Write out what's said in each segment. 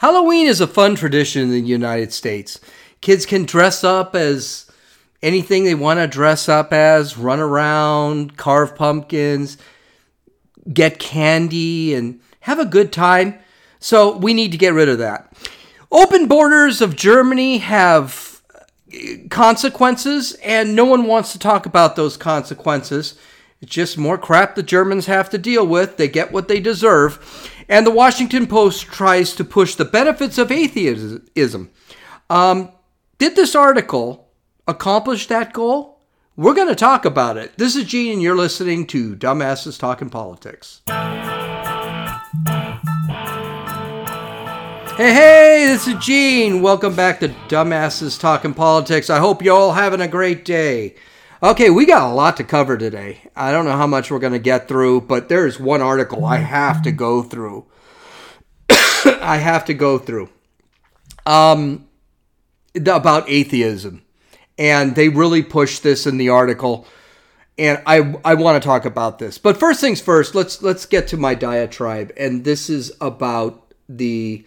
Halloween is a fun tradition in the United States. Kids can dress up as anything they want to dress up as, run around, carve pumpkins, get candy, and have a good time. So we need to get rid of that. Open borders of Germany have uh, consequences, and no one wants to talk about those consequences. It's just more crap the Germans have to deal with. They get what they deserve. And the Washington Post tries to push the benefits of atheism. Um, did this article accomplish that goal? We're going to talk about it. This is Gene, and you're listening to Dumbasses Talking Politics. Hey, hey, this is Gene. Welcome back to Dumbasses Talking Politics. I hope you're all having a great day. Okay, we got a lot to cover today. I don't know how much we're going to get through, but there's one article I have to go through. I have to go through. Um, about atheism. And they really push this in the article. And I, I want to talk about this. But first things first, let's let's get to my diatribe. And this is about the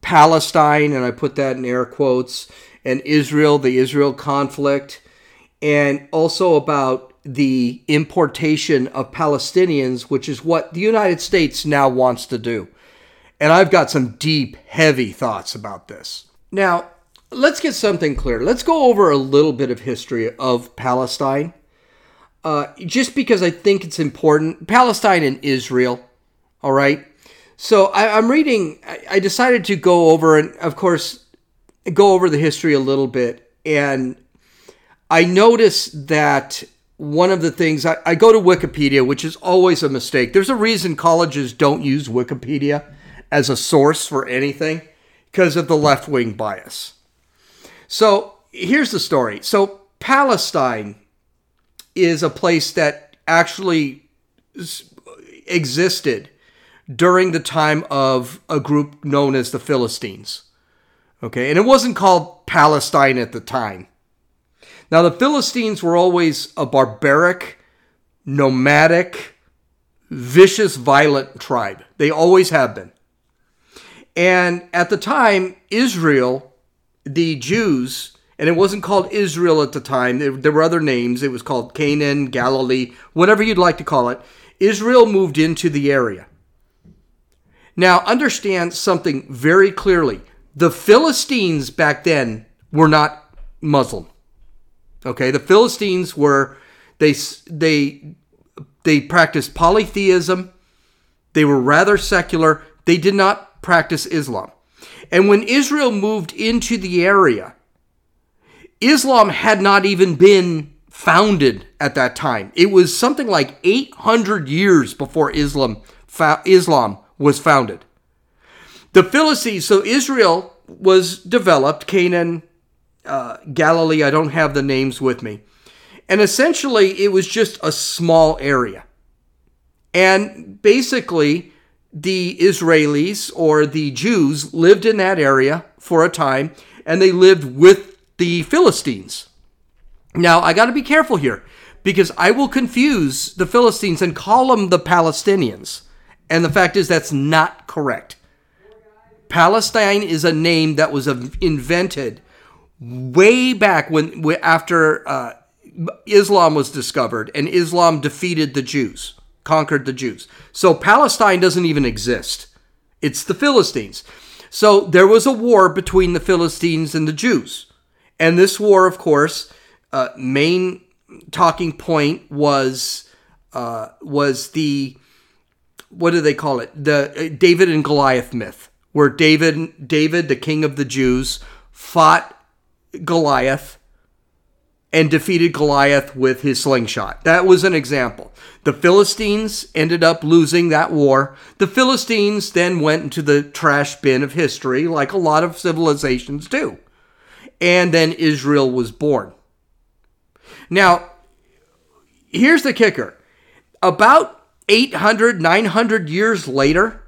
Palestine, and I put that in air quotes, and Israel, the Israel conflict and also about the importation of Palestinians, which is what the United States now wants to do. And I've got some deep, heavy thoughts about this. Now, let's get something clear. Let's go over a little bit of history of Palestine. Uh, just because I think it's important. Palestine and Israel, all right? So I, am reading, I decided to go over, and of course, go over the history a little bit. And I noticed that one of the things I, I, go to Wikipedia, which is always a mistake. There's a reason colleges don't use Wikipedia as a source for anything because of the left wing bias. So here's the story. So Palestine is a place that actually existed during the time of a group known as the Philistines. Okay, and it wasn't called Palestine at the time. Now, the Philistines were always a barbaric, nomadic, vicious, violent tribe. They always have been. And at the time, Israel, the Jews, and it wasn't called Israel at the time, there, were other names. It was called Canaan, Galilee, whatever you'd like to call it. Israel moved into the area. Now, understand something very clearly. The Philistines back then were not Muslim. Okay, the Philistines were they they they practiced polytheism. They were rather secular. They did not practice Islam. And when Israel moved into the area, Islam had not even been founded at that time. It was something like 800 years before Islam Islam was founded. The Philistines, so Israel was developed, Canaan, uh, Galilee. I don't have the names with me. And essentially, it was just a small area. And basically, the Israelis or the Jews lived in that area for a time, and they lived with the Philistines. Now, I got to be careful here because I will confuse the Philistines and call them the Palestinians. And the fact is, that's not correct. Palestine is a name that was invented way back when after uh, Islam was discovered and Islam defeated the Jews, conquered the Jews. So Palestine doesn't even exist. It's the Philistines. So there was a war between the Philistines and the Jews. And this war, of course, uh, main talking point was uh, was the what do they call it? The uh, David and Goliath myth, where David David, the king of the Jews, fought Goliath and defeated Goliath with his slingshot. That was an example. The Philistines ended up losing that war. The Philistines then went into the trash bin of history, like a lot of civilizations do. And then Israel was born. Now, here's the kicker about 800, 900 years later,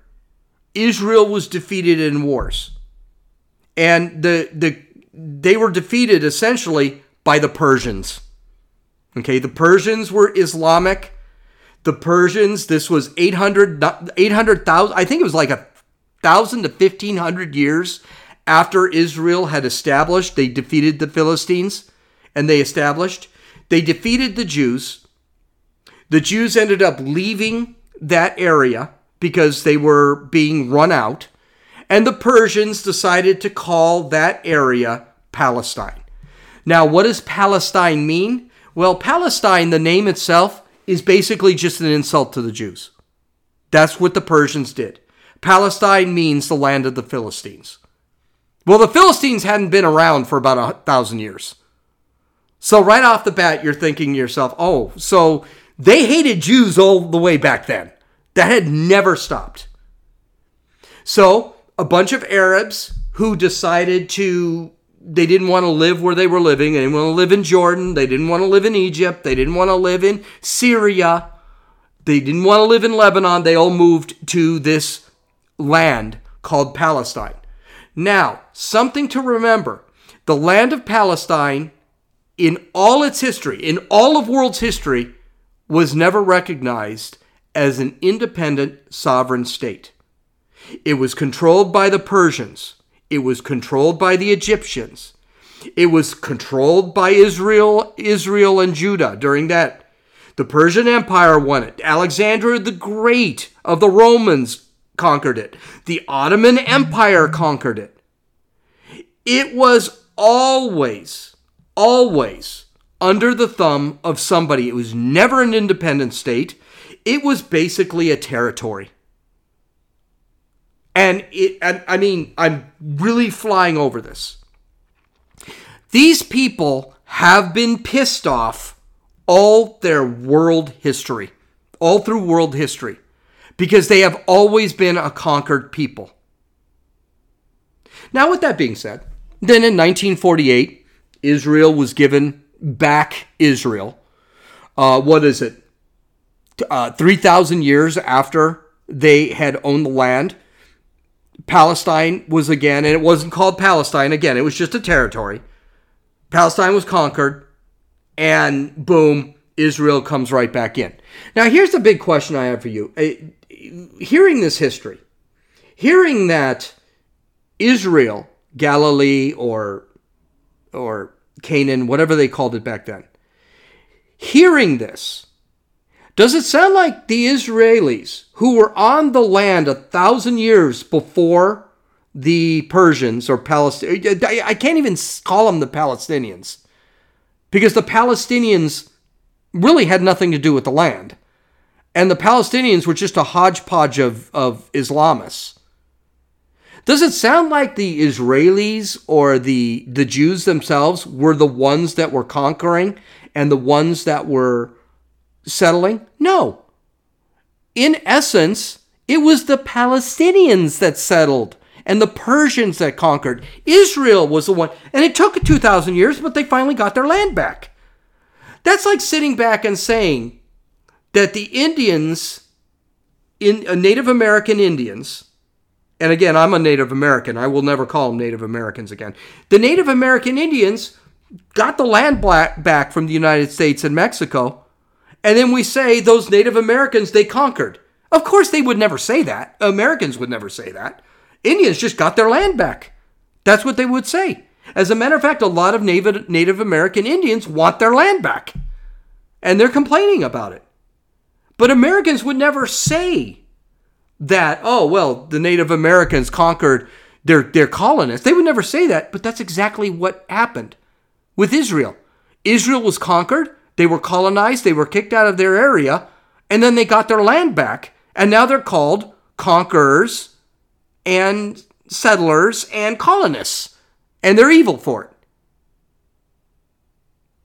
Israel was defeated in wars. And the, the they were defeated essentially by the Persians. Okay, the Persians were Islamic. The Persians, this was 800, 800,000, I think it was like a 1,000 to 1,500 years after Israel had established, they defeated the Philistines and they established, they defeated the Jews. The Jews ended up leaving that area because they were being run out. And the Persians decided to call that area Palestine. Now, what does Palestine mean? Well, Palestine, the name itself, is basically just an insult to the Jews. That's what the Persians did. Palestine means the land of the Philistines. Well, the Philistines hadn't been around for about a thousand years. So, right off the bat, you're thinking to yourself, oh, so they hated Jews all the way back then. That had never stopped. So, a bunch of Arabs who decided to, they didn't want to live where they were living. They didn't want to live in Jordan. They didn't want to live in Egypt. They didn't want to live in Syria. They didn't want to live in Lebanon. They all moved to this land called Palestine. Now, something to remember the land of Palestine, in all its history, in all of world's history, was never recognized as an independent sovereign state. It was controlled by the Persians, it was controlled by the Egyptians, it was controlled by Israel, Israel and Judah during that. The Persian Empire won it. Alexander the Great of the Romans conquered it. The Ottoman Empire conquered it. It was always, always under the thumb of somebody. It was never an independent state. It was basically a territory. And it, and, I mean, I'm really flying over this. These people have been pissed off all their world history, all through world history because they have always been a conquered people. Now, with that being said, then in 1948, Israel was given back Israel. Uh, what is it? Uh, 3,000 years after they had owned the land. Palestine was again, and it wasn't called Palestine again, it was just a territory. Palestine was conquered, and boom, Israel comes right back in. Now, here's the big question I have for you uh, hearing this history, hearing that Israel, Galilee, or or Canaan, whatever they called it back then, hearing this, does it sound like the Israelis who were on the land a thousand years before the Persians or Palestinians? I can't even call them the Palestinians because the Palestinians really had nothing to do with the land and the Palestinians were just a hodgepodge of, of Islamists. Does it sound like the Israelis or the, the Jews themselves were the ones that were conquering and the ones that were settling? No. In essence, it was the Palestinians that settled and the Persians that conquered. Israel was the one, and it took 2,000 years, but they finally got their land back. That's like sitting back and saying, that the Indians, in uh, Native American Indians, and again, I'm a Native American. I will never call them Native Americans again. The Native American Indians got the land back from the United States and Mexico, and then we say those Native Americans they conquered. Of course, they would never say that. Americans would never say that. Indians just got their land back. That's what they would say. As a matter of fact, a lot of Native, Native American Indians want their land back, and they're complaining about it. But Americans would never say that, oh, well, the Native Americans conquered their, their colonists. They would never say that, but that's exactly what happened with Israel. Israel was conquered, they were colonized, they were kicked out of their area, and then they got their land back. And now they're called conquerors and settlers and colonists. And they're evil for it.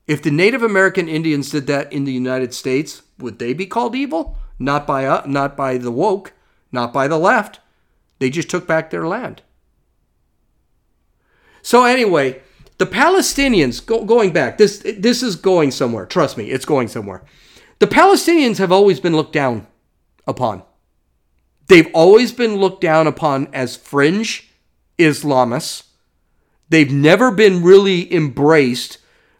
If the Native American Indians did that in the United States, would they be called evil? Not by uh, not by the woke, not by the left. They just took back their land. So anyway, the Palestinians go, going back. This this is going somewhere. Trust me, it's going somewhere. The Palestinians have always been looked down upon. They've always been looked down upon as fringe Islamists. They've never been really embraced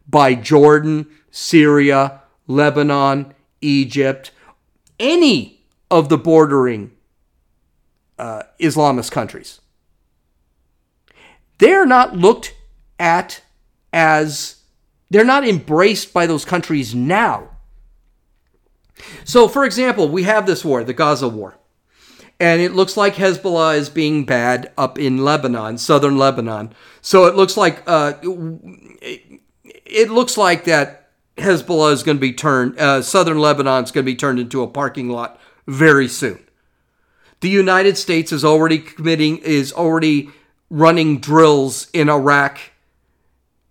by Jordan, Syria, Lebanon, Egypt, any of the bordering uh, Islamist countries. They're not looked at as, they're not embraced by those countries now. So, for example, we have this war, the Gaza war. And it looks like Hezbollah is being bad up in Lebanon, southern Lebanon. So it looks like uh, it, looks like that Hezbollah is going to be turned, uh, southern Lebanon is going to be turned into a parking lot very soon. The United States is already committing, is already running drills in Iraq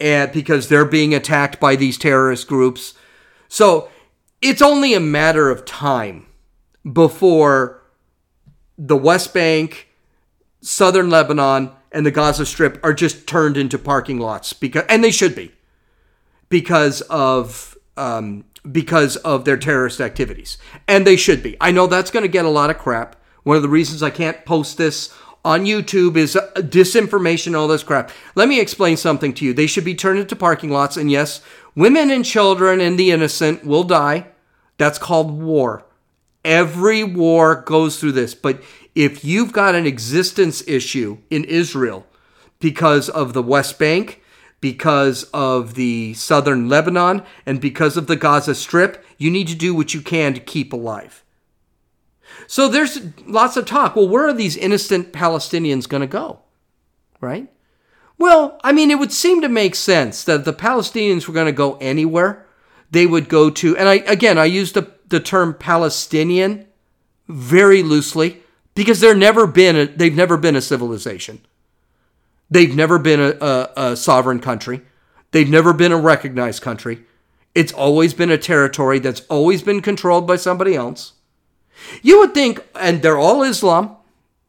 and because they're being attacked by these terrorist groups. So it's only a matter of time before the West Bank, southern Lebanon, and the Gaza Strip are just turned into parking lots because, and they should be, because of um, because of their terrorist activities, and they should be. I know that's going to get a lot of crap. One of the reasons I can't post this on YouTube is uh, disinformation, all this crap. Let me explain something to you. They should be turned into parking lots, and yes, women and children and the innocent will die. That's called war. Every war goes through this. But if you've got an existence issue in Israel because of the West Bank, because of the southern Lebanon, and because of the Gaza Strip, you need to do what you can to keep alive. So there's lots of talk. Well, where are these innocent Palestinians going to go? Right? Well, I mean, it would seem to make sense that the Palestinians were going to go anywhere, they would go to, and I again, I use the, the term Palestinian very loosely because they're never been a, they've never been a civilization. They've never been a, a, a sovereign country. They've never been a recognized country. It's always been a territory that's always been controlled by somebody else. You would think, and they're all Islam.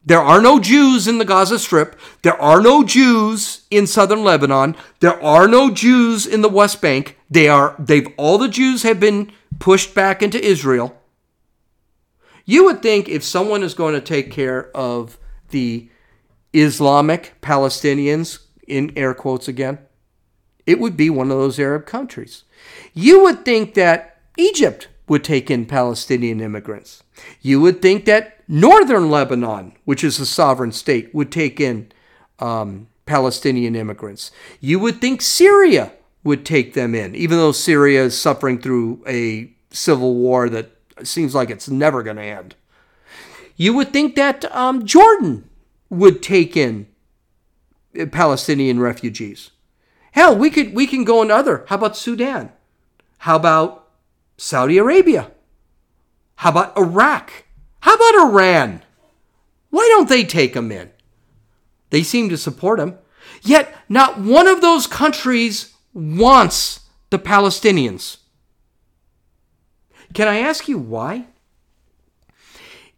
There are no Jews in the Gaza Strip. There are no Jews in southern Lebanon. There are no Jews in the West Bank. They are they've all the Jews have been pushed back into Israel. You would think if someone is going to take care of the Islamic Palestinians in air quotes again, it would be one of those Arab countries. You would think that Egypt would take in Palestinian immigrants. You would think that northern Lebanon, which is a sovereign state, would take in um, Palestinian immigrants. You would think Syria would take them in, even though Syria is suffering through a civil war that seems like it's never going to end. You would think that um, Jordan would take in uh, Palestinian refugees. Hell, we could we can go in other. How about Sudan? How about Saudi Arabia? How about Iraq? How about Iran? Why don't they take them in? They seem to support them. Yet, not one of those countries wants the Palestinians. Can I ask you why?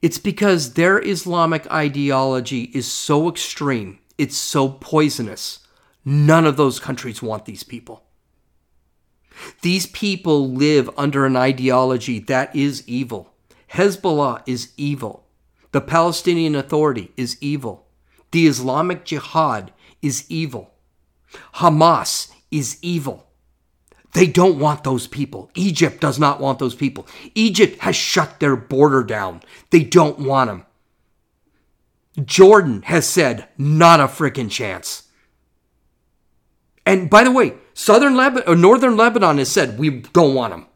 It's because their Islamic ideology is so extreme, it's so poisonous. None of those countries want these people. These people live under an ideology that is evil. Hezbollah is evil. The Palestinian Authority is evil. The Islamic Jihad is evil. Hamas is evil. They don't want those people. Egypt does not want those people. Egypt has shut their border down. They don't want them. Jordan has said, not a freaking chance. And by the way, Southern Lebanon or Northern Lebanon has said we don't want them.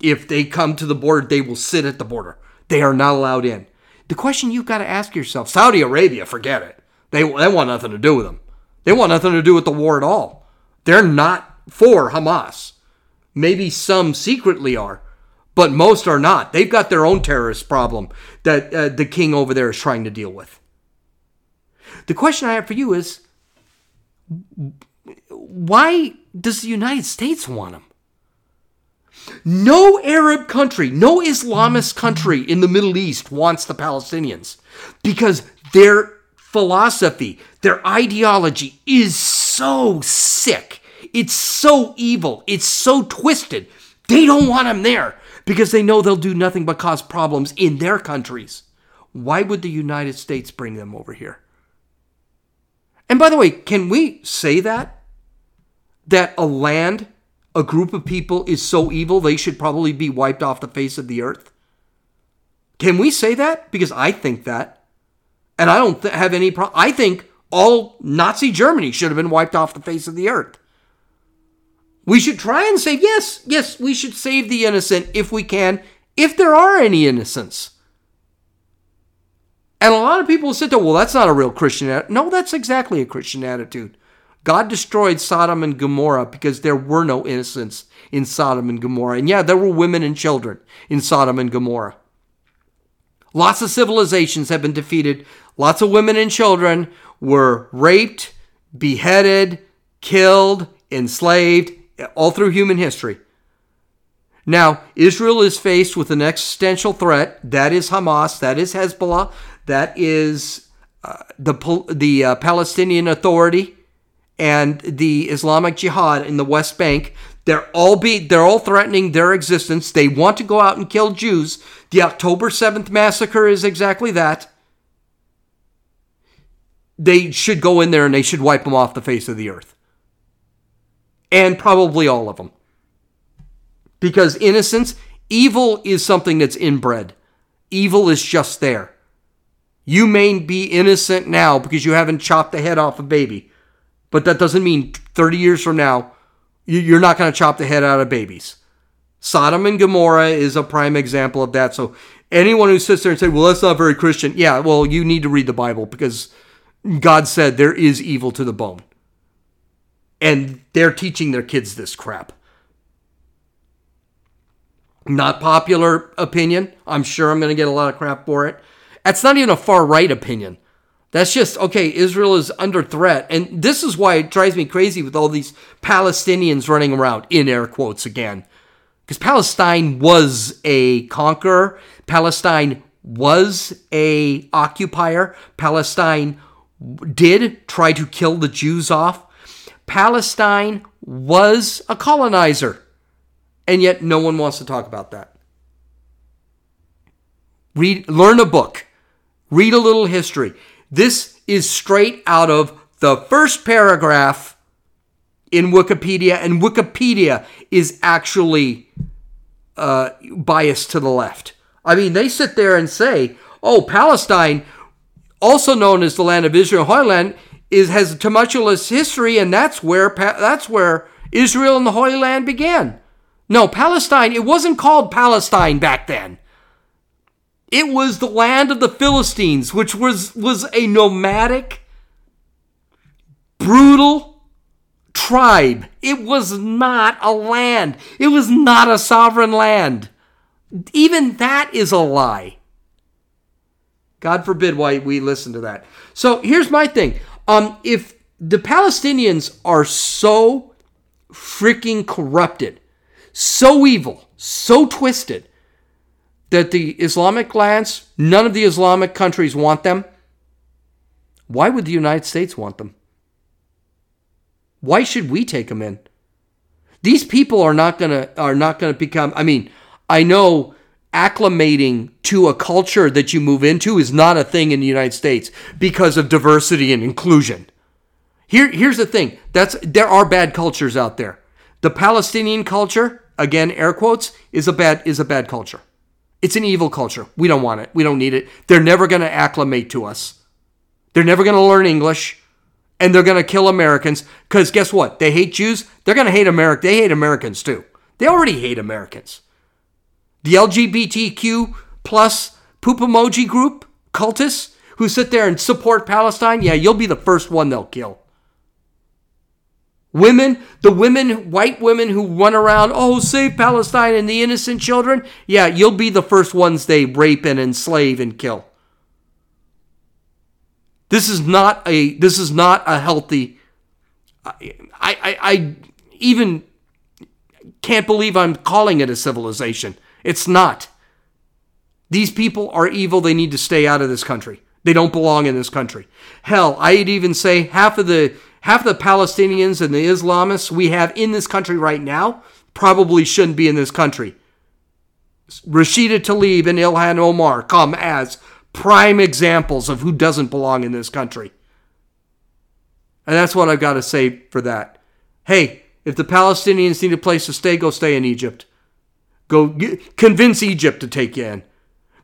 If they come to the border, they will sit at the border. They are not allowed in. The question you've got to ask yourself: Saudi Arabia, forget it. They they want nothing to do with them. They want nothing to do with the war at all. They're not for Hamas. Maybe some secretly are, but most are not. They've got their own terrorist problem that uh, the king over there is trying to deal with. The question I have for you is why does the United States want them? No Arab country, no Islamist country in the Middle East wants the Palestinians because their philosophy, their ideology is so sick. It's so evil. It's so twisted. They don't want them there because they know they'll do nothing but cause problems in their countries. Why would the United States bring them over here? And by the way, can we say that? That a land, a group of people is so evil they should probably be wiped off the face of the earth? Can we say that? Because I think that. And I don't th- have any problem. I think all Nazi Germany should have been wiped off the face of the earth. We should try and save, yes, yes, we should save the innocent if we can, if there are any innocents. And a lot of people sit there, well, that's not a real Christian attitude. No, that's exactly a Christian attitude. God destroyed Sodom and Gomorrah because there were no innocents in Sodom and Gomorrah. And yeah, there were women and children in Sodom and Gomorrah. Lots of civilizations have been defeated. Lots of women and children were raped, beheaded, killed, enslaved, all through human history. Now, Israel is faced with an existential threat. That is Hamas, that is Hezbollah, that is uh, the, the uh, Palestinian Authority and the Islamic Jihad in the West Bank. They're all be they're all threatening their existence. They want to go out and kill Jews. The October 7th massacre is exactly that. They should go in there and they should wipe them off the face of the earth. And probably all of them. Because innocence, evil is something that's inbred. Evil is just there. You may be innocent now because you haven't chopped the head off a baby. But that doesn't mean 30 years from now, you're not going to chop the head out of babies. Sodom and Gomorrah is a prime example of that. So anyone who sits there and says, well, that's not very Christian, yeah, well, you need to read the Bible because God said there is evil to the bone. And they're teaching their kids this crap. Not popular opinion. I'm sure I'm going to get a lot of crap for it. That's not even a far right opinion. That's just, okay, Israel is under threat. And this is why it drives me crazy with all these Palestinians running around, in air quotes again. Because Palestine was a conqueror. Palestine was a occupier. Palestine did try to kill the Jews off. Palestine was a colonizer. And yet no one wants to talk about that. Read learn a book. Read a little history. This is straight out of the first paragraph in Wikipedia, and Wikipedia is actually uh, biased to the left. I mean, they sit there and say, "Oh, Palestine, also known as the land of Israel, Holy Land, is has a tumultuous history, and that's where that's where Israel and the Holy Land began." No, Palestine. It wasn't called Palestine back then. It was the land of the Philistines, which was, was a nomadic, brutal tribe. It was not a land. It was not a sovereign land. Even that is a lie. God forbid why we listen to that. So here's my thing. Um, if the Palestinians are so freaking corrupted, so evil, so twisted, that the Islamic lands, none of the Islamic countries want them. Why would the United States want them? Why should we take them in? These people are not gonna are not gonna become. I mean, I know acclimating to a culture that you move into is not a thing in the United States because of diversity and inclusion. Here, here's the thing. That's there are bad cultures out there. The Palestinian culture, again, air quotes, is a bad is a bad culture. It's an evil culture. We don't want it. We don't need it. They're never going to acclimate to us. They're never going to learn English. And they're going to kill Americans. Because guess what? They hate Jews. They're going to hate America. They hate Americans too. They already hate Americans. The LGBTQ plus poop emoji group, cultists who sit there and support Palestine, yeah, you'll be the first one they'll kill. Women, the women, white women who run around, oh, save Palestine and the innocent children, yeah, you'll be the first ones they rape and enslave and kill. This is not a this is not a healthy I I, I even can't believe I'm calling it a civilization. It's not. These people are evil. They need to stay out of this country. They don't belong in this country. Hell, I'd even say half of the half the Palestinians and the Islamists we have in this country right now probably shouldn't be in this country. Rashida Tlaib and Ilhan Omar come as prime examples of who doesn't belong in this country. And that's what I've got to say for that. Hey, if the Palestinians need a place to stay, go stay in Egypt. Go get, convince Egypt to take you in.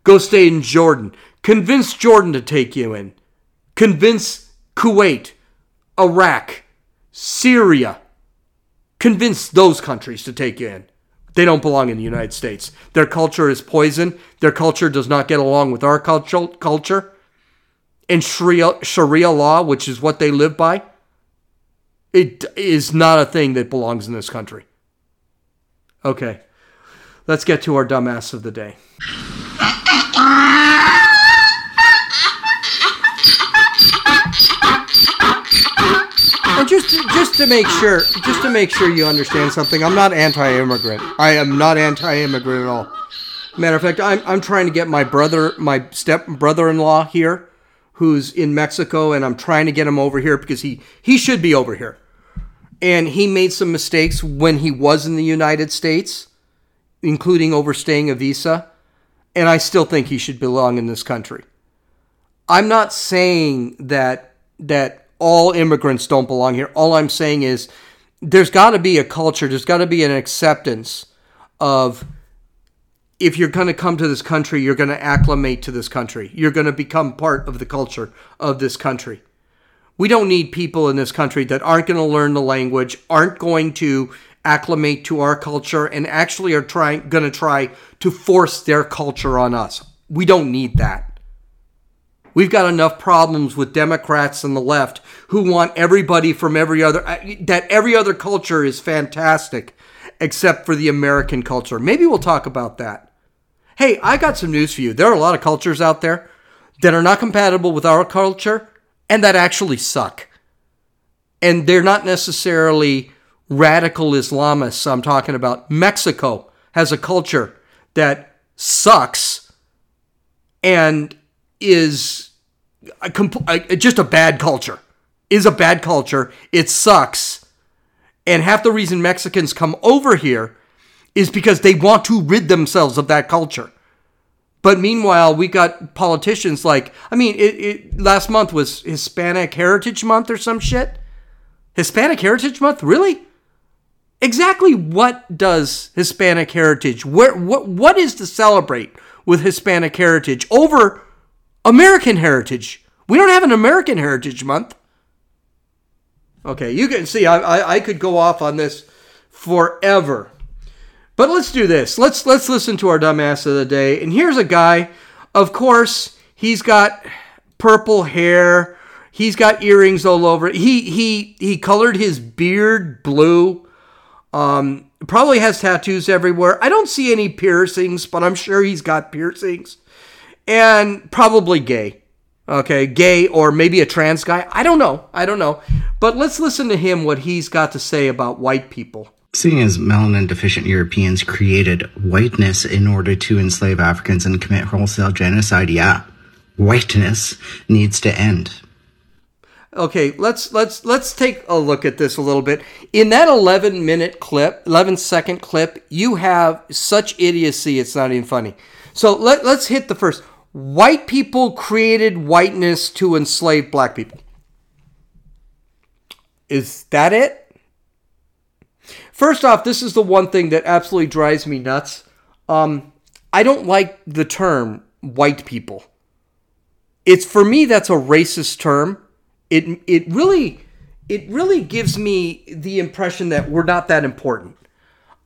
Go stay in Jordan. Convince Jordan to take you in. Convince Kuwait, Iraq, Syria. Convince those countries to take you in. They don't belong in the United States. Their culture is poison. Their culture does not get along with our culture. And Sharia, Sharia law, which is what they live by, it is not a thing that belongs in this country. Okay, let's get to our dumbass of the day. And just to, make sure, just to make sure you understand something, I'm not anti-immigrant. I am not anti-immigrant at all. Matter of fact, I'm I'm trying to get my brother, my step brother-in-law here, who's in Mexico, and I'm trying to get him over here because he he should be over here. And he made some mistakes when he was in the United States, including overstaying a visa, and I still think he should belong in this country. I'm not saying that that all immigrants don't belong here. All I'm saying is there's got to be a culture, there's got to be an acceptance of if you're going to come to this country, you're going to acclimate to this country. You're going to become part of the culture of this country. We don't need people in this country that aren't going to learn the language, aren't going to acclimate to our culture, and actually are trying going to try to force their culture on us. We don't need that. We've got enough problems with Democrats and the left who want everybody from every other, that every other culture is fantastic except for the American culture. Maybe we'll talk about that. Hey, I got some news for you. There are a lot of cultures out there that are not compatible with our culture and that actually suck. And they're not necessarily radical Islamists. I'm talking about Mexico has a culture that sucks and is a comp- a, just a bad culture. Is a bad culture. It sucks. And half the reason Mexicans come over here is because they want to rid themselves of that culture. But meanwhile, we got politicians like, I mean, it, it last month was Hispanic Heritage Month or some shit. Hispanic Heritage Month, really? Exactly what does Hispanic heritage? Where what what is to celebrate with Hispanic heritage over American Heritage. We don't have an American Heritage Month. Okay, you can see I, I, I could go off on this forever. But let's do this. Let's let's listen to our dumbass of the day. And here's a guy. Of course, he's got purple hair. He's got earrings all over. He he he colored his beard blue. Um, probably has tattoos everywhere. I don't see any piercings, but I'm sure he's got piercings and probably gay. Okay, gay or maybe a trans guy. I don't know. I don't know. But let's listen to him what he's got to say about white people. Seeing as melanin deficient Europeans created whiteness in order to enslave Africans and commit wholesale genocide, yeah, whiteness needs to end. Okay, let's let's let's take a look at this a little bit. In that 11 minute clip, 11 second clip, you have such idiocy it's not even funny. So let, let's hit the first white people created whiteness to enslave black people. Is that it? First off, this is the one thing that absolutely drives me nuts. Um, I don't like the term white people. It's for me that's a racist term. It it really it really gives me the impression that we're not that important.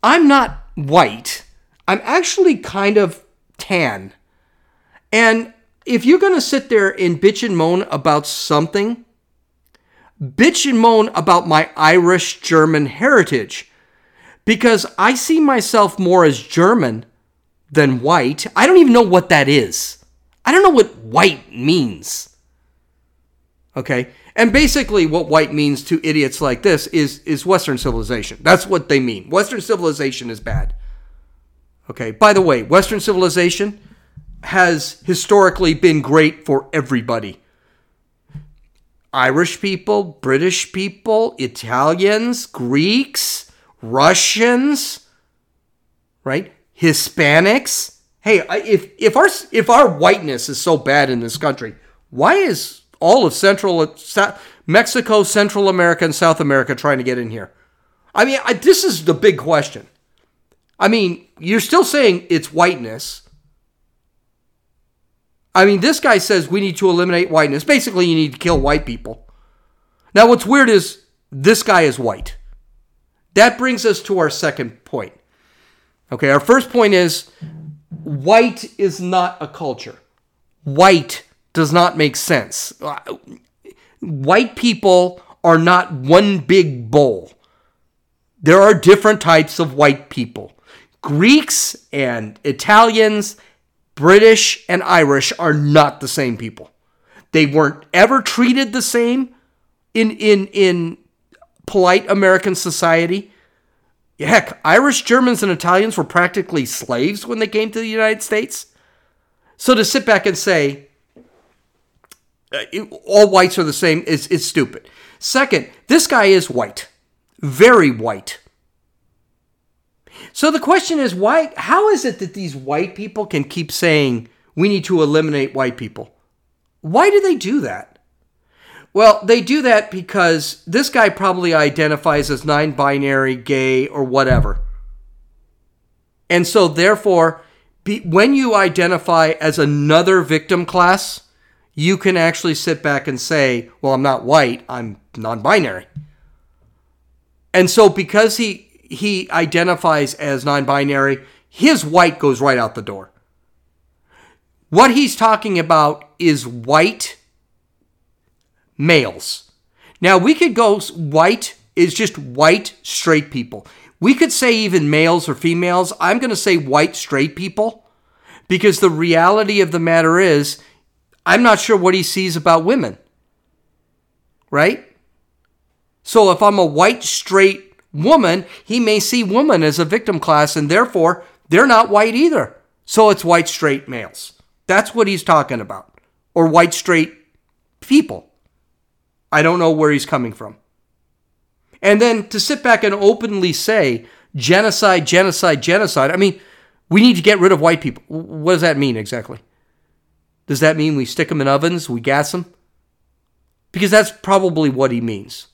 I'm not white. I'm actually kind of tan. And if you're going to sit there and bitch and moan about something, bitch and moan about my Irish German heritage because I see myself more as German than white. I don't even know what that is. I don't know what white means. Okay? And basically what white means to idiots like this is is western civilization. That's what they mean. Western civilization is bad. Okay? By the way, western civilization has historically been great for everybody. Irish people, British people, Italians, Greeks, Russians, right? Hispanics. Hey, if if our if our whiteness is so bad in this country, why is all of Central Mexico, Central America, and South America trying to get in here? I mean, I, this is the big question. I mean, you're still saying it's whiteness. I mean, this guy says we need to eliminate whiteness. Basically, you need to kill white people. Now, what's weird is this guy is white. That brings us to our second point. Okay, our first point is white is not a culture. White does not make sense. White people are not one big bowl. There are different types of white people. Greeks and Italians, British and Irish are not the same people. They weren't ever treated the same in in in polite American society. Heck, Irish, Germans, and Italians were practically slaves when they came to the United States. So to sit back and say uh, all whites are the same is, is stupid. Second, this guy is white, very white. So the question is why how is it that these white people can keep saying we need to eliminate white people? Why do they do that? Well, they do that because this guy probably identifies as non binary, gay, or whatever. And so, therefore, be, when you identify as another victim class, you can actually sit back and say, well, I'm not white, I'm non binary. And so, because he, he identifies as non binary, his white goes right out the door. What he's talking about is white males. Now, we could go white is just white straight people. We could say even males or females. I'm going to say white straight people because the reality of the matter is, I'm not sure what he sees about women. Right? So if I'm a white straight woman, he may see woman as a victim class and therefore they're not white either. So it's white straight males. That's what he's talking about. Or white straight people. I don't know where he's coming from. And then to sit back and openly say genocide, genocide, genocide. I mean, we need to get rid of white people. What does that mean exactly? Does that mean we stick them in ovens, we gas them? Because that's probably what he means.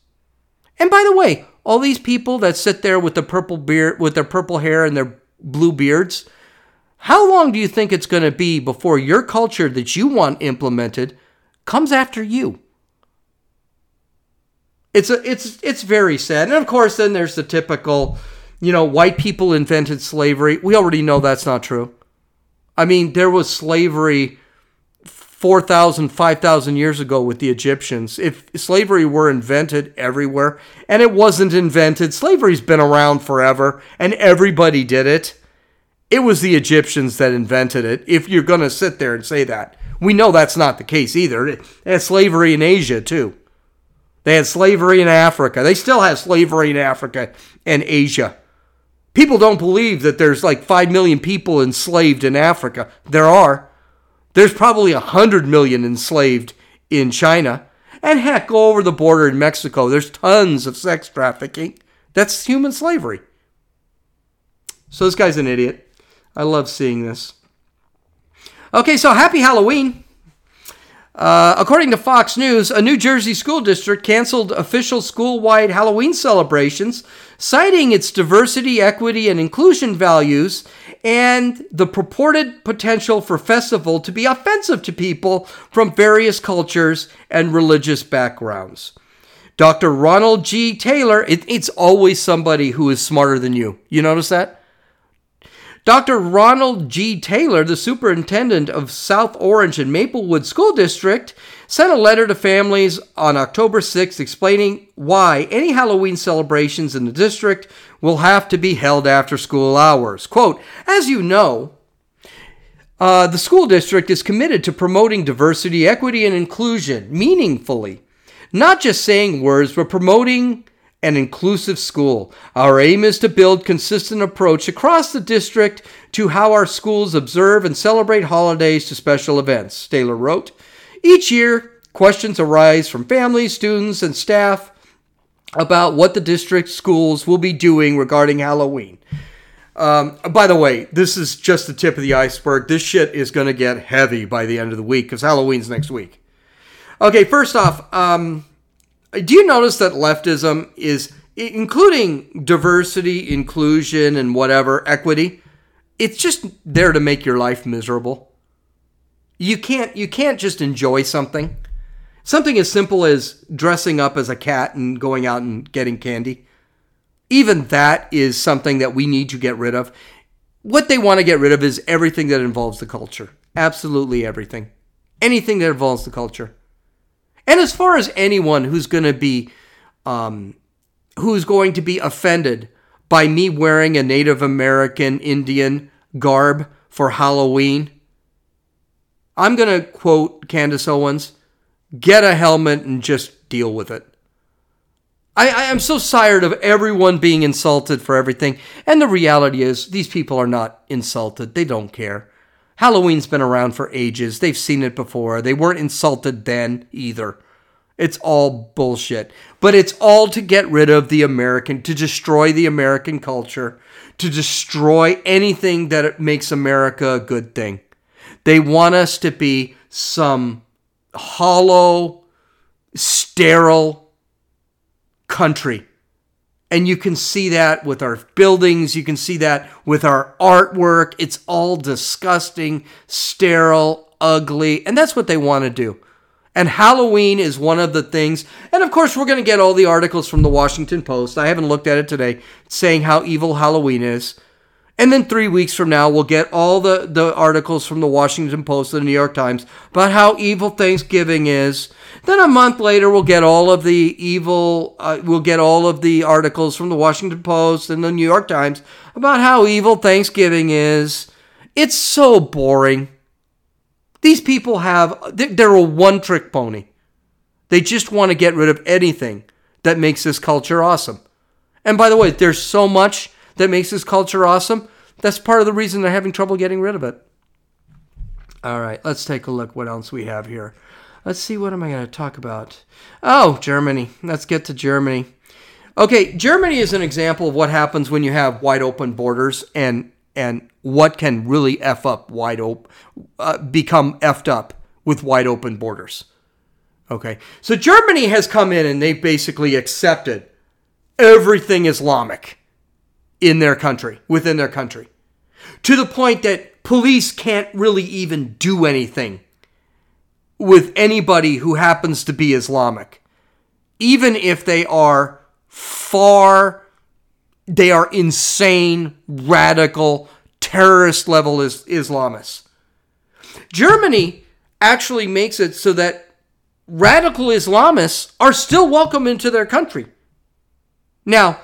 And by the way, all these people that sit there with the purple beard, with their purple hair and their blue beards, how long do you think it's going to be before your culture that you want implemented comes after you? It's a it's it's very sad. And of course then there's the typical, you know, white people invented slavery. We already know that's not true. I mean, there was slavery 4,000, 5,000 years ago with the Egyptians. If slavery were invented everywhere, and it wasn't invented, slavery's been around forever, and everybody did it. It was the Egyptians that invented it, if you're going to sit there and say that. We know that's not the case either. They had slavery in Asia, too. They had slavery in Africa. They still have slavery in Africa and Asia. People don't believe that there's like 5 million people enslaved in Africa. There are. There's probably 100 million enslaved in China. And heck, go over the border in Mexico. There's tons of sex trafficking. That's human slavery. So this guy's an idiot. I love seeing this. Okay, so happy Halloween. Uh, according to Fox News, a New Jersey school district canceled official school wide Halloween celebrations, citing its diversity, equity, and inclusion values and the purported potential for festival to be offensive to people from various cultures and religious backgrounds. Dr. Ronald G. Taylor, it, it's always somebody who is smarter than you. You notice that? Dr. Ronald G. Taylor, the superintendent of South Orange and Maplewood School District, sent a letter to families on October 6th explaining why any Halloween celebrations in the district will have to be held after school hours. Quote, as you know, uh, the school district is committed to promoting diversity, equity, and inclusion meaningfully, not just saying words, but promoting an inclusive school. Our aim is to build consistent approach across the district to how our schools observe and celebrate holidays to special events, Taylor wrote. Each year, questions arise from families, students, and staff about what the district schools will be doing regarding Halloween. Um, by the way, this is just the tip of the iceberg. This shit is going to get heavy by the end of the week because Halloween's next week. Okay, first off, um, do you notice that leftism is including diversity, inclusion, and whatever equity? It's just there to make your life miserable. You can't you can't just enjoy something. Something as simple as dressing up as a cat and going out and getting candy. Even that is something that we need to get rid of. What they want to get rid of is everything that involves the culture. Absolutely everything. Anything that involves the culture. And as far as anyone who's going to be um, who's going to be offended by me wearing a Native American Indian garb for Halloween, I'm going to quote Candace Owens get a helmet and just deal with it. I, I am so tired of everyone being insulted for everything. And the reality is, these people are not insulted. They don't care. Halloween's been around for ages. They've seen it before. They weren't insulted then either. It's all bullshit. But it's all to get rid of the American, to destroy the American culture, to destroy anything that makes America a good thing. They want us to be some hollow, sterile country. And you can see that with our buildings, you can see that with our artwork. It's all disgusting, sterile, ugly, and that's what they want to do. And Halloween is one of the things. And of course, we're going to get all the articles from the Washington Post. I haven't looked at it today, saying how evil Halloween is. And then three weeks from now, we'll get all the, the articles from the Washington Post and the New York Times about how evil Thanksgiving is. Then a month later, we'll get all of the evil, uh, we'll get all of the articles from the Washington Post and the New York Times about how evil Thanksgiving is. It's so boring. These people have, they're a one trick pony. They just want to get rid of anything that makes this culture awesome. And by the way, there's so much that makes this culture awesome. That's part of the reason they're having trouble getting rid of it. All right, let's take a look what else we have here. Let's see what am I going to talk about? Oh, Germany. Let's get to Germany. Okay, Germany is an example of what happens when you have wide open borders and and what can really f up wide open uh, become effed up with wide open borders. Okay, so Germany has come in and they've basically accepted everything Islamic in their country, within their country, to the point that police can't really even do anything with anybody who happens to be Islamic, even if they are far, they are insane, radical, terrorist level is Islamists. Germany actually makes it so that radical Islamists are still welcome into their country. Now,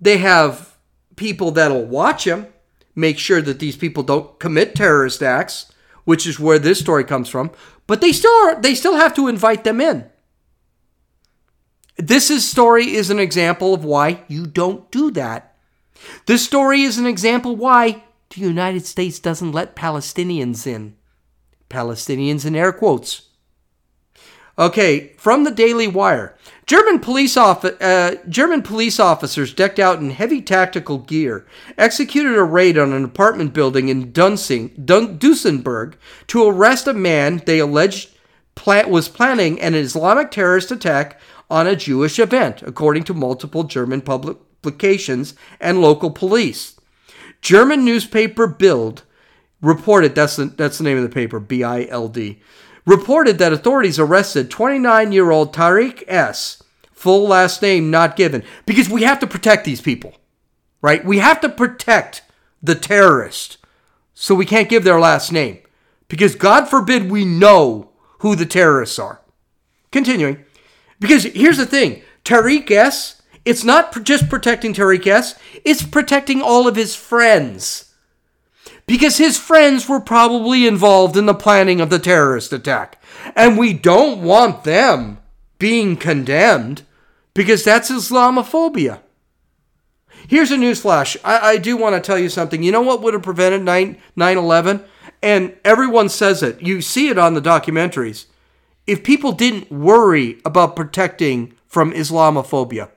they have people that'll watch them, make sure that these people don't commit terrorist acts, which is where this story comes from. But they still are, they still have to invite them in. This is, story is an example of why you don't do that. This story is an example why the United States doesn't let Palestinians in. Palestinians in air quotes. Okay, from the Daily Wire. German police, uh, German police officers decked out in heavy tactical gear executed a raid on an apartment building in Dunsing, Dun- Duesenberg to arrest a man they alleged pla- was planning an Islamic terrorist attack on a Jewish event, according to multiple German publications and local police. German newspaper Bild reported that's the, that's the name of the paper, B I L D reported that authorities arrested 29 year old Tariq S., full last name not given, because we have to protect these people, right? We have to protect the terrorist, so we can't give their last name, because God forbid we know who the terrorists are. Continuing, because here's the thing Tariq S., it's not just protecting Tariq S., it's protecting all of his friends because his friends were probably involved in the planning of the terrorist attack. And we don't want them being condemned because that's Islamophobia. Here's a newsflash. I, I do want to tell you something. You know what would have prevented 9 11? And everyone says it. You see it on the documentaries. If people didn't worry about protecting from Islamophobia.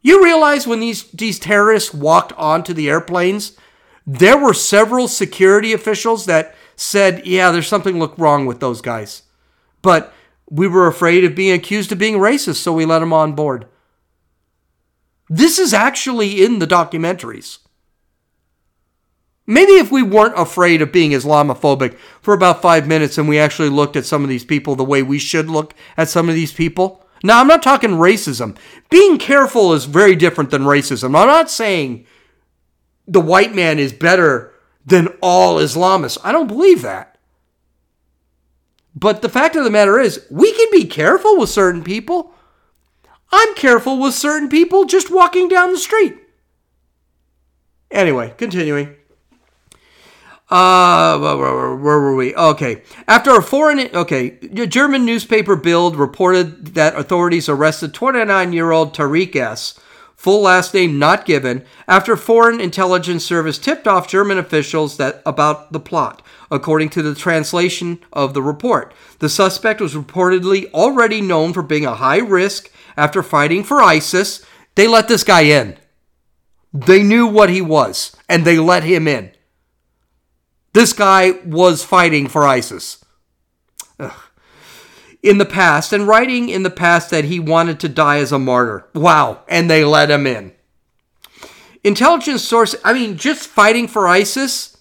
You realize when these, these terrorists walked onto the airplanes there were several security officials that said, yeah, there's something look wrong with those guys. But we were afraid of being accused of being racist, so we let them on board. This is actually in the documentaries. Maybe if we weren't afraid of being Islamophobic for about five minutes and we actually looked at some of these people the way we should look at some of these people. Now, I'm not talking racism. Being careful is very different than racism. I'm not saying the white man is better than all Islamists. I don't believe that. But the fact of the matter is, we can be careful with certain people. I'm careful with certain people just walking down the street. Anyway, continuing. Uh, where, were we? Okay. After a foreign, okay, a German newspaper Bild reported that authorities arrested 29 year old Tariq S., full last name not given, after foreign intelligence service tipped off German officials that about the plot. According to the translation of the report, the suspect was reportedly already known for being a high risk after fighting for ISIS. They let this guy in. They knew what he was, and they let him in. This guy was fighting for ISIS. Ugh. In the past, and writing in the past that he wanted to die as a martyr. Wow. And they let him in. Intelligence source, I mean, just fighting for ISIS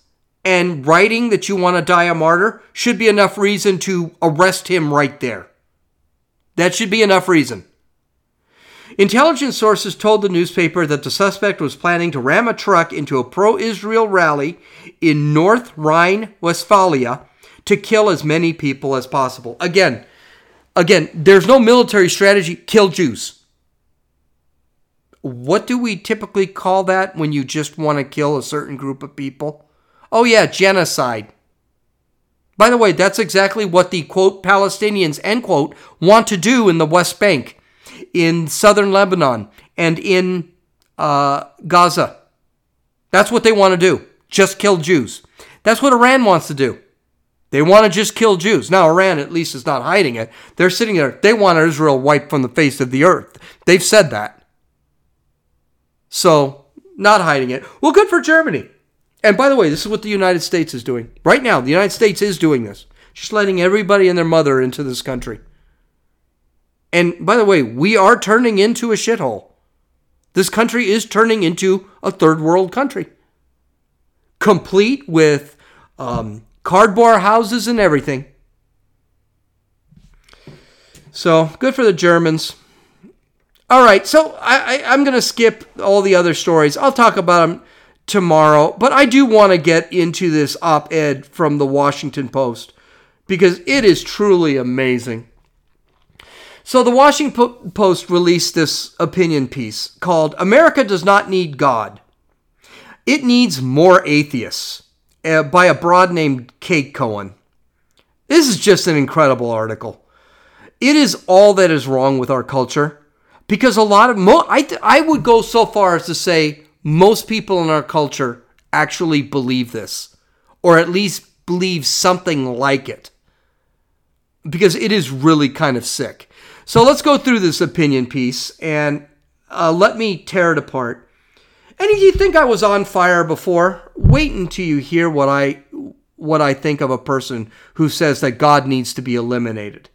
and writing that you want to die a martyr should be enough reason to arrest him right there. That should be enough reason. Intelligence sources told the newspaper that the suspect was planning to ram a truck into a pro Israel rally in North Rhine Westphalia to kill as many people as possible. Again, again, there's no military strategy, kill Jews. What do we typically call that when you just want to kill a certain group of people? Oh, yeah, genocide. By the way, that's exactly what the quote Palestinians end quote want to do in the West Bank in southern Lebanon, and in uh, Gaza. That's what they want to do. Just kill Jews. That's what Iran wants to do. They want to just kill Jews. Now, Iran at least is not hiding it. They're sitting there. They want Israel wiped from the face of the earth. They've said that. So, not hiding it. Well, good for Germany. And by the way, this is what the United States is doing. Right now, the United States is doing this. Just letting everybody and their mother into this country. And by the way, we are turning into a shithole. This country is turning into a third world country, complete with um, cardboard houses and everything. So good for the Germans. All right, so I, am going to skip all the other stories. I'll talk about them tomorrow, but I do want to get into this op ed from the Washington Post because it is truly amazing. So the Washington Post released this opinion piece called America Does Not Need God. It Needs More Atheists uh, by a broad named Kate Cohen. This is just an incredible article. It is all that is wrong with our culture because a lot of, mo- I, th- I would go so far as to say most people in our culture actually believe this or at least believe something like it because it is really kind of sick. So let's go through this opinion piece and uh, let me tear it apart. And you think I was on fire before, wait until you hear what I what I think of a person who says that God needs to be eliminated.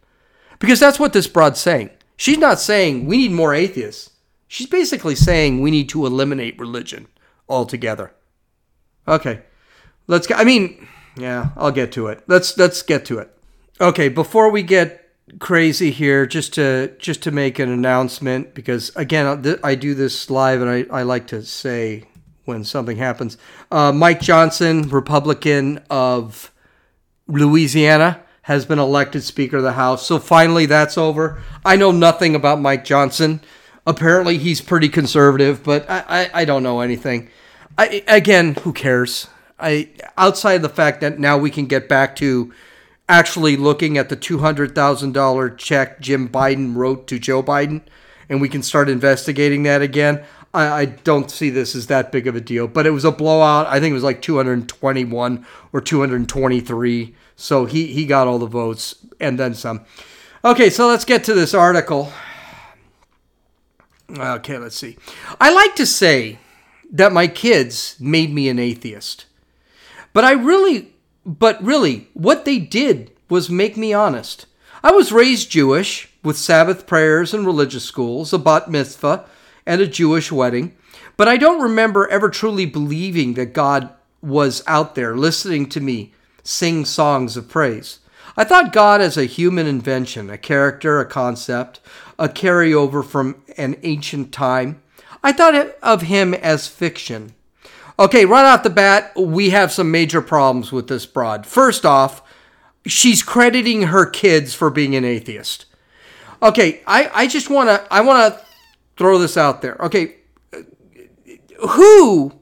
Because that's what this broad's saying. She's not saying we need more atheists. She's basically saying we need to eliminate religion altogether. Okay. Let's I mean, yeah, I'll get to it. Let's let's get to it. Okay, before we get crazy here just to just to make an announcement because again I do this live and I, I like to say when something happens. Uh, Mike Johnson, Republican of Louisiana, has been elected Speaker of the House. So finally that's over. I know nothing about Mike Johnson. Apparently he's pretty conservative, but I, I, I don't know anything. I, again, who cares? I outside of the fact that now we can get back to actually looking at the $200,000 check Jim Biden wrote to Joe Biden and we can start investigating that again. I, I, don't see this as that big of a deal, but it was a blowout. I think it was like 221 or 223. So he, he got all the votes and then some. Okay, so let's get to this article. Okay, let's see. I like to say that my kids made me an atheist, but I really but really, what they did was make me honest. I was raised Jewish, with Sabbath prayers and religious schools, a bat mitzvah, and a Jewish wedding, but I don't remember ever truly believing that God was out there listening to me sing songs of praise. I thought God as a human invention, a character, a concept, a carryover from an ancient time. I thought of him as fiction. Okay, right off the bat, we have some major problems with this broad. First off, she's crediting her kids for being an atheist. Okay, I, I just want to I want to throw this out there. Okay, who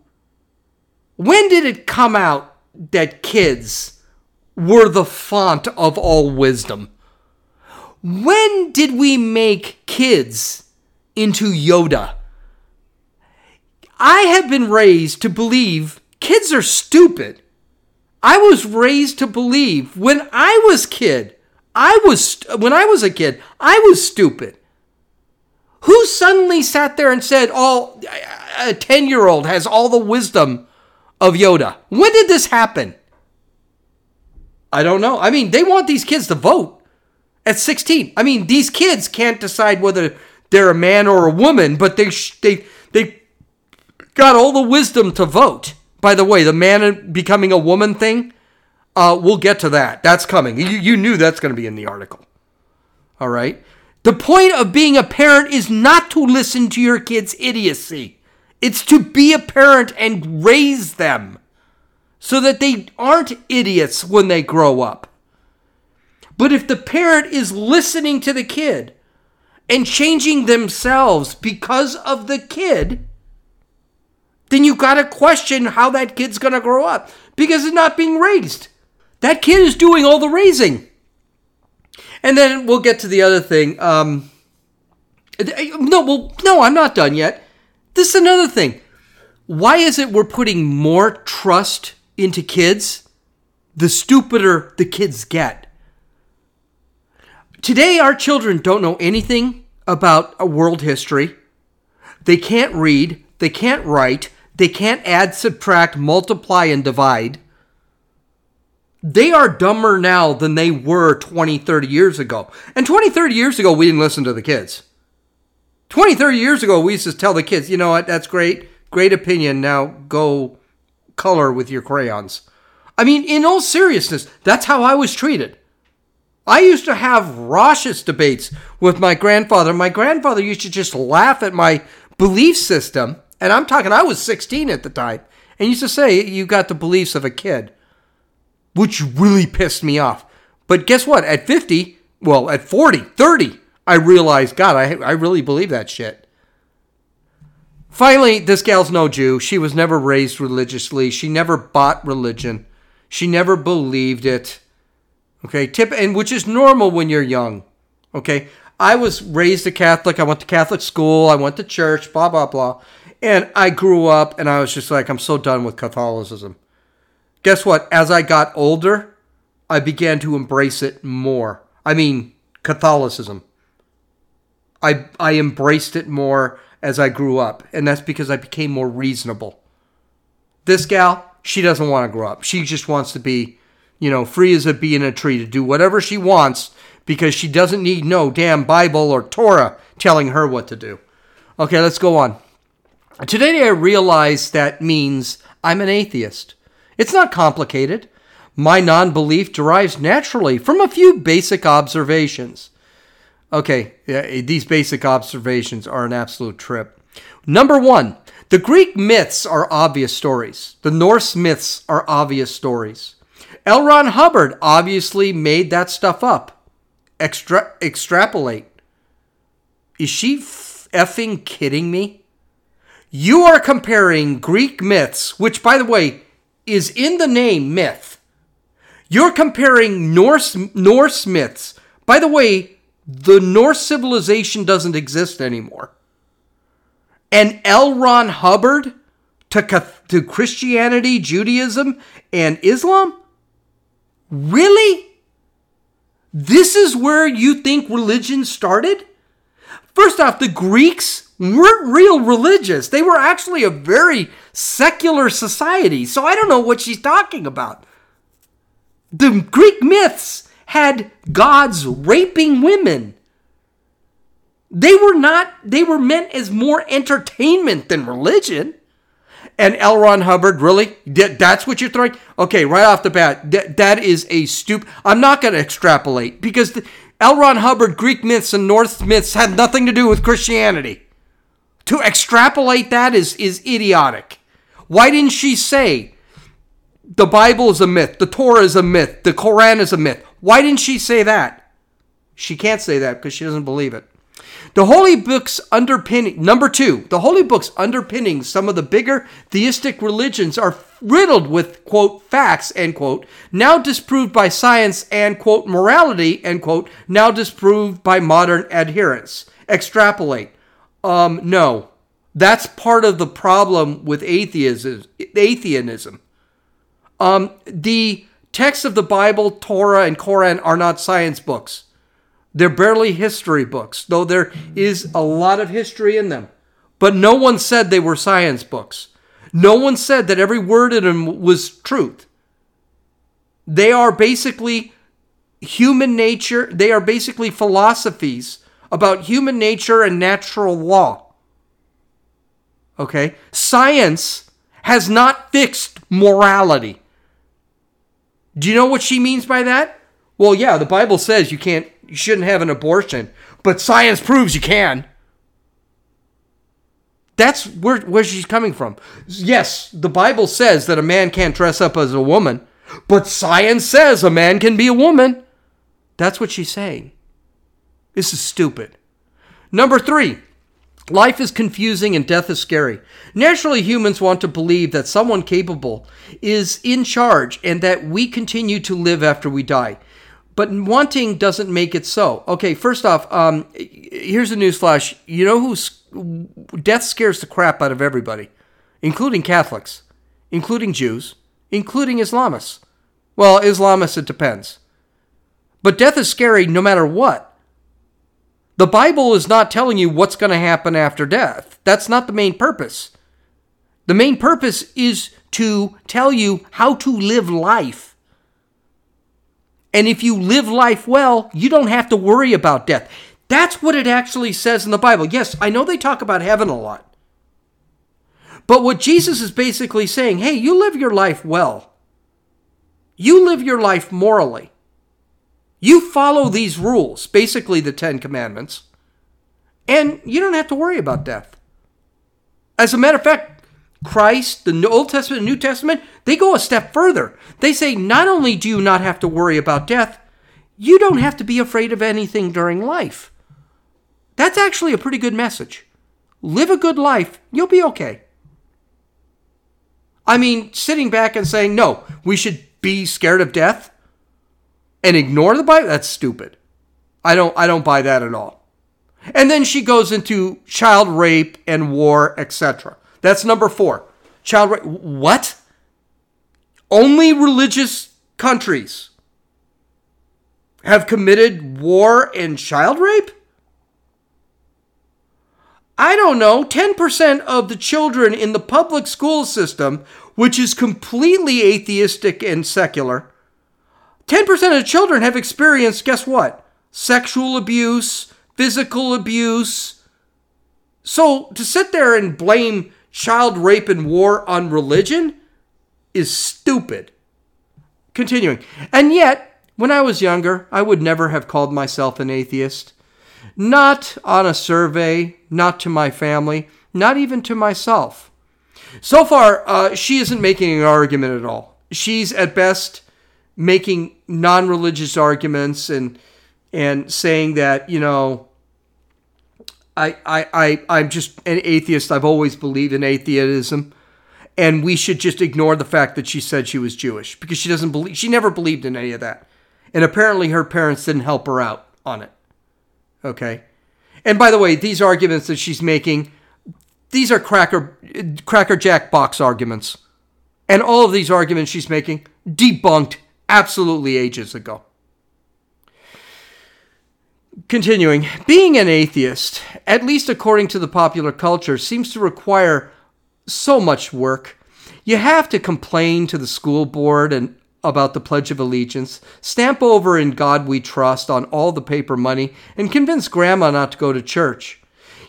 when did it come out that kids were the font of all wisdom? When did we make kids into Yoda? I have been raised to believe kids are stupid. I was raised to believe when I was kid, I was when I was a kid, I was stupid. Who suddenly sat there and said, "Oh, a 10-year-old has all the wisdom of Yoda." When did this happen? I don't know. I mean, they want these kids to vote at 16. I mean, these kids can't decide whether they're a man or a woman, but they they they got all the wisdom to vote. By the way, the man becoming a woman thing, uh, we'll get to that. That's coming. You, you knew that's going to be in the article. All right. The point of being a parent is not to listen to your kids' idiocy. It's to be a parent and raise them so that they aren't idiots when they grow up. But if the parent is listening to the kid and changing themselves because of the kid, then you got to question how that kid's going to grow up because it's not being raised. That kid is doing all the raising. And then we'll get to the other thing. Um, no, well, no, I'm not done yet. This is another thing. Why is it we're putting more trust into kids? The stupider the kids get. Today, our children don't know anything about a world history. They can't read. They can't write. They can't add, subtract, multiply, and divide. They are dumber now than they were 20, 30 years ago. And 20, 30 years ago, we didn't listen to the kids. 20, 30 years ago, we used to tell the kids, you know what, that's great. Great opinion. Now go color with your crayons. I mean, in all seriousness, that's how I was treated. I used to have raucous debates with my grandfather. My grandfather used to just laugh at my belief system and I'm talking, I was 16 at the time, and used to say, You got the beliefs of a kid, which really pissed me off. But guess what? At 50, well, at 40, 30, I realized, God, I, I really believe that shit. Finally, this gal's no Jew. She was never raised religiously. She never bought religion. She never believed it. Okay, tip, and which is normal when you're young. Okay, I was raised a Catholic. I went to Catholic school. I went to church. Blah blah blah. And I grew up and I was just like, I'm so done with Catholicism. Guess what? As I got older, I began to embrace it more. I mean, Catholicism. I, I embraced it more as I grew up, and that's because I became more reasonable. This gal, she doesn't want to grow up. She just wants to be, you know, free as a bee in a tree to do whatever she wants because she doesn't need no damn Bible or Torah telling her what to do. Okay, let's go on. Today I realize that means I'm an atheist. It's not complicated. My non belief derives naturally from a few basic observations. Okay, these basic observations are an absolute trip. Number one, the Greek myths are obvious stories. The Norse myths are obvious stories. L. Ron Hubbard obviously made that stuff up. Extra- extrapolate. Is she f- effing kidding me? You are comparing Greek myths, which, by the way, is in the name myth. You're comparing Norse Norse myths. By the way, the Norse civilization doesn't exist anymore. And L. Ron Hubbard to, to Christianity, Judaism, and Islam? Really? This is where you think religion started? First off, the Greeks weren't real religious. They were actually a very secular society. So I don't know what she's talking about. The Greek myths had gods raping women. They were not, they were meant as more entertainment than religion. And L. Ron Hubbard, really? That's what you're throwing? Okay, right off the bat, that, is a stupid. I'm not going to extrapolate because the, L. Ron Hubbard, Greek myths and Norse myths had nothing to do with Christianity. To extrapolate that is, is idiotic. Why didn't she say the Bible is a myth, the Torah is a myth, the Quran is a myth? Why didn't she say that? She can't say that because she doesn't believe it. The holy books underpinning, number two, the holy books underpinning some of the bigger theistic religions are riddled with, quote, facts, end quote, now disproved by science and, quote, morality, end quote, now disproved by modern adherents. Extrapolate. Um, no. That's part of the problem with atheism. atheism. Um, the texts of the Bible, Torah, and Koran are not science books. They're barely history books, though there is a lot of history in them. But no one said they were science books. No one said that every word in them was truth. They are basically human nature, they are basically philosophies about human nature and natural law. Okay? Science has not fixed morality. Do you know what she means by that? Well, yeah, the Bible says you can't you shouldn't have an abortion, but science proves you can. That's where, where she's coming from. Yes, the Bible says that a man can't dress up as a woman, but science says a man can be a woman. That's what she's saying. This is stupid. Number three, life is confusing and death is scary. Naturally, humans want to believe that someone capable is in charge and that we continue to live after we die. But wanting doesn't make it so. Okay, first off, um, here's a newsflash. You know who's death scares the crap out of everybody, including Catholics, including Jews, including Islamists. Well, Islamists, it depends. But death is scary no matter what. The Bible is not telling you what's going to happen after death. That's not the main purpose. The main purpose is to tell you how to live life. And if you live life well, you don't have to worry about death. That's what it actually says in the Bible. Yes, I know they talk about heaven a lot. But what Jesus is basically saying hey, you live your life well, you live your life morally. You follow these rules, basically the Ten Commandments, and you don't have to worry about death. As a matter of fact, Christ, the Old Testament and New Testament, they go a step further. They say not only do you not have to worry about death, you don't have to be afraid of anything during life. That's actually a pretty good message. Live a good life, you'll be okay. I mean, sitting back and saying, no, we should be scared of death and ignore the Bible, that's stupid. I don't I don't buy that at all. And then she goes into child rape and war, etc. That's number four. Child rape. What? Only religious countries have committed war and child rape? I don't know, 10% of the children in the public school system, which is completely atheistic and secular, 10% of children have experienced, guess what? Sexual abuse, physical abuse. So to sit there and blame child rape and war on religion is stupid. Continuing. And yet, when I was younger, I would never have called myself an atheist. Not on a survey, not to my family, not even to myself. So far, uh, she isn't making an argument at all. She's at best making non religious arguments and and saying that, you know, I, I, I, I'm just an atheist. I've always believed in atheism. And we should just ignore the fact that she said she was Jewish because she doesn't believe, she never believed in any of that. And apparently her parents didn't help her out on it. Okay. And by the way, these arguments that she's making, these are cracker, cracker jack box arguments. And all of these arguments she's making debunked absolutely ages ago. Continuing, being an atheist, at least according to the popular culture, seems to require so much work. You have to complain to the school board and about the Pledge of Allegiance, stamp over in God we trust on all the paper money, and convince grandma not to go to church.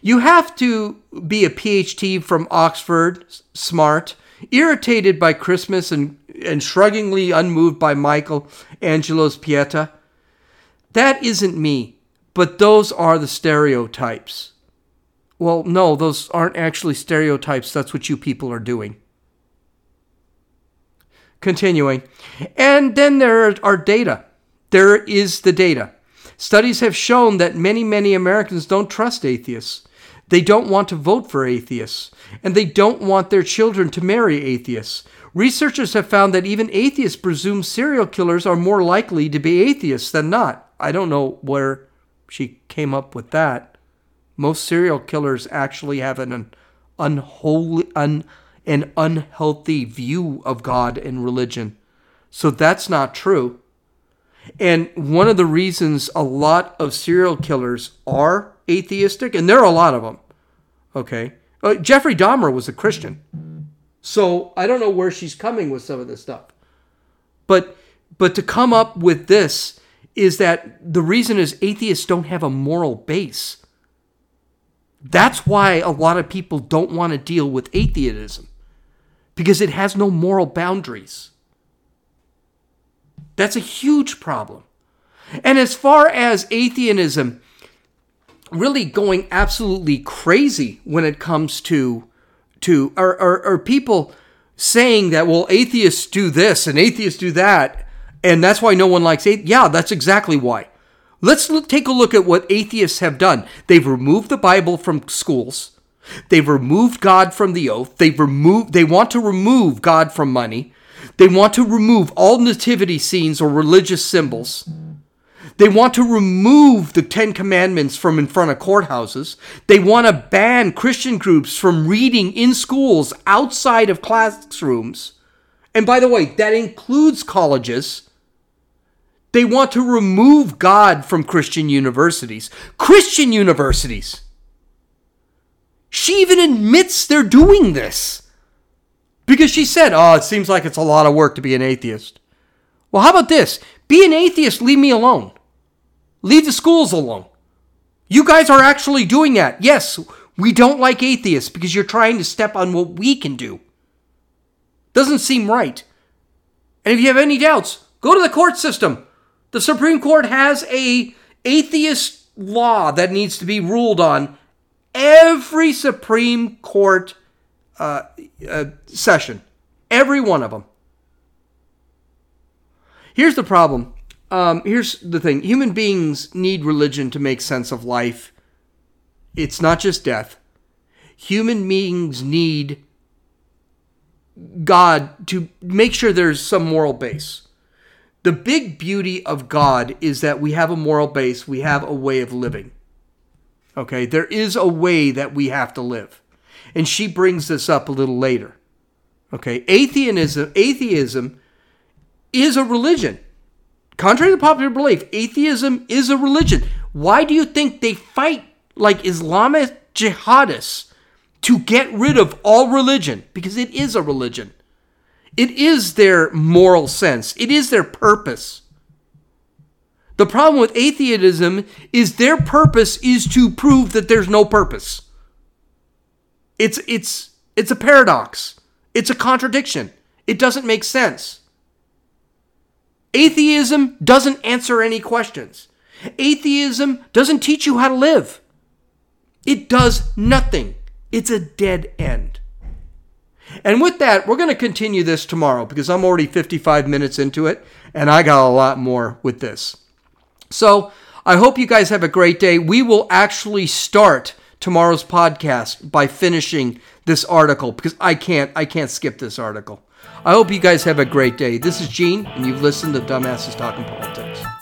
You have to be a PhD from Oxford, smart, irritated by Christmas and, and shruggingly unmoved by Michael Angelo's Pieta. That isn't me, but those are the stereotypes. Well, no, those aren't actually stereotypes. That's what you people are doing. Continuing. And then there are data. There is the data. Studies have shown that many, many Americans don't trust atheists. They don't want to vote for atheists, and they don't want their children to marry atheists. Researchers have found that even atheists presume serial killers are more likely to be atheists than not. I don't know where she came up with that. Most serial killers actually have an unholy, un, an unhealthy view of God and religion. So that's not true. And one of the reasons a lot of serial killers are atheistic, and there are a lot of them, okay? Uh, Jeffrey Dahmer was a Christian. So I don't know where she's coming with some of this stuff. But but to come up with this is that the reason is atheists don't have a moral base. That's why a lot of people don't want to deal with atheism because it has no moral boundaries. That's a huge problem. And as far as atheism really going absolutely crazy when it comes to to or, or, or people saying that well atheists do this and atheists do that and that's why no one likes it. Yeah, that's exactly why. Let's look, take a look at what atheists have done. They've removed the Bible from schools. They've removed God from the oath. They've removed they want to remove God from money. They want to remove all nativity scenes or religious symbols. They want to remove the Ten Commandments from in front of courthouses. They want to ban Christian groups from reading in schools outside of classrooms. And by the way, that includes colleges. They want to remove God from Christian universities. Christian universities! She even admits they're doing this. Because she said, Oh, it seems like it's a lot of work to be an atheist. Well, how about this? Be an atheist, leave me alone. Leave the schools alone. You guys are actually doing that. Yes, we don't like atheists because you're trying to step on what we can do. Doesn't seem right. And if you have any doubts, go to the court system. The Supreme Court has a atheist law that needs to be ruled on every Supreme Court uh, uh, session. Every one of them. Here's the problem. Um, here's the thing human beings need religion to make sense of life. It's not just death. Human beings need God to make sure there's some moral base. The big beauty of God is that we have a moral base, we have a way of living. Okay, there is a way that we have to live. And she brings this up a little later. Okay, atheism, atheism is a religion. Contrary to popular belief, atheism is a religion. Why do you think they fight like Islamic jihadists to get rid of all religion? Because it is a religion. It is their moral sense, it is their purpose. The problem with atheism is their purpose is to prove that there's no purpose. It's it's it's a paradox. It's a contradiction. It doesn't make sense. Atheism doesn't answer any questions. Atheism doesn't teach you how to live. It does nothing. It's a dead end. And with that, we're going to continue this tomorrow because I'm already 55 minutes into it and I got a lot more with this. So I hope you guys have a great day. We will actually start tomorrow's podcast by finishing this article because I can't I can't skip this article. I hope you guys have a great day. This is Gene, and you've listened to Dumbasses Talking Politics.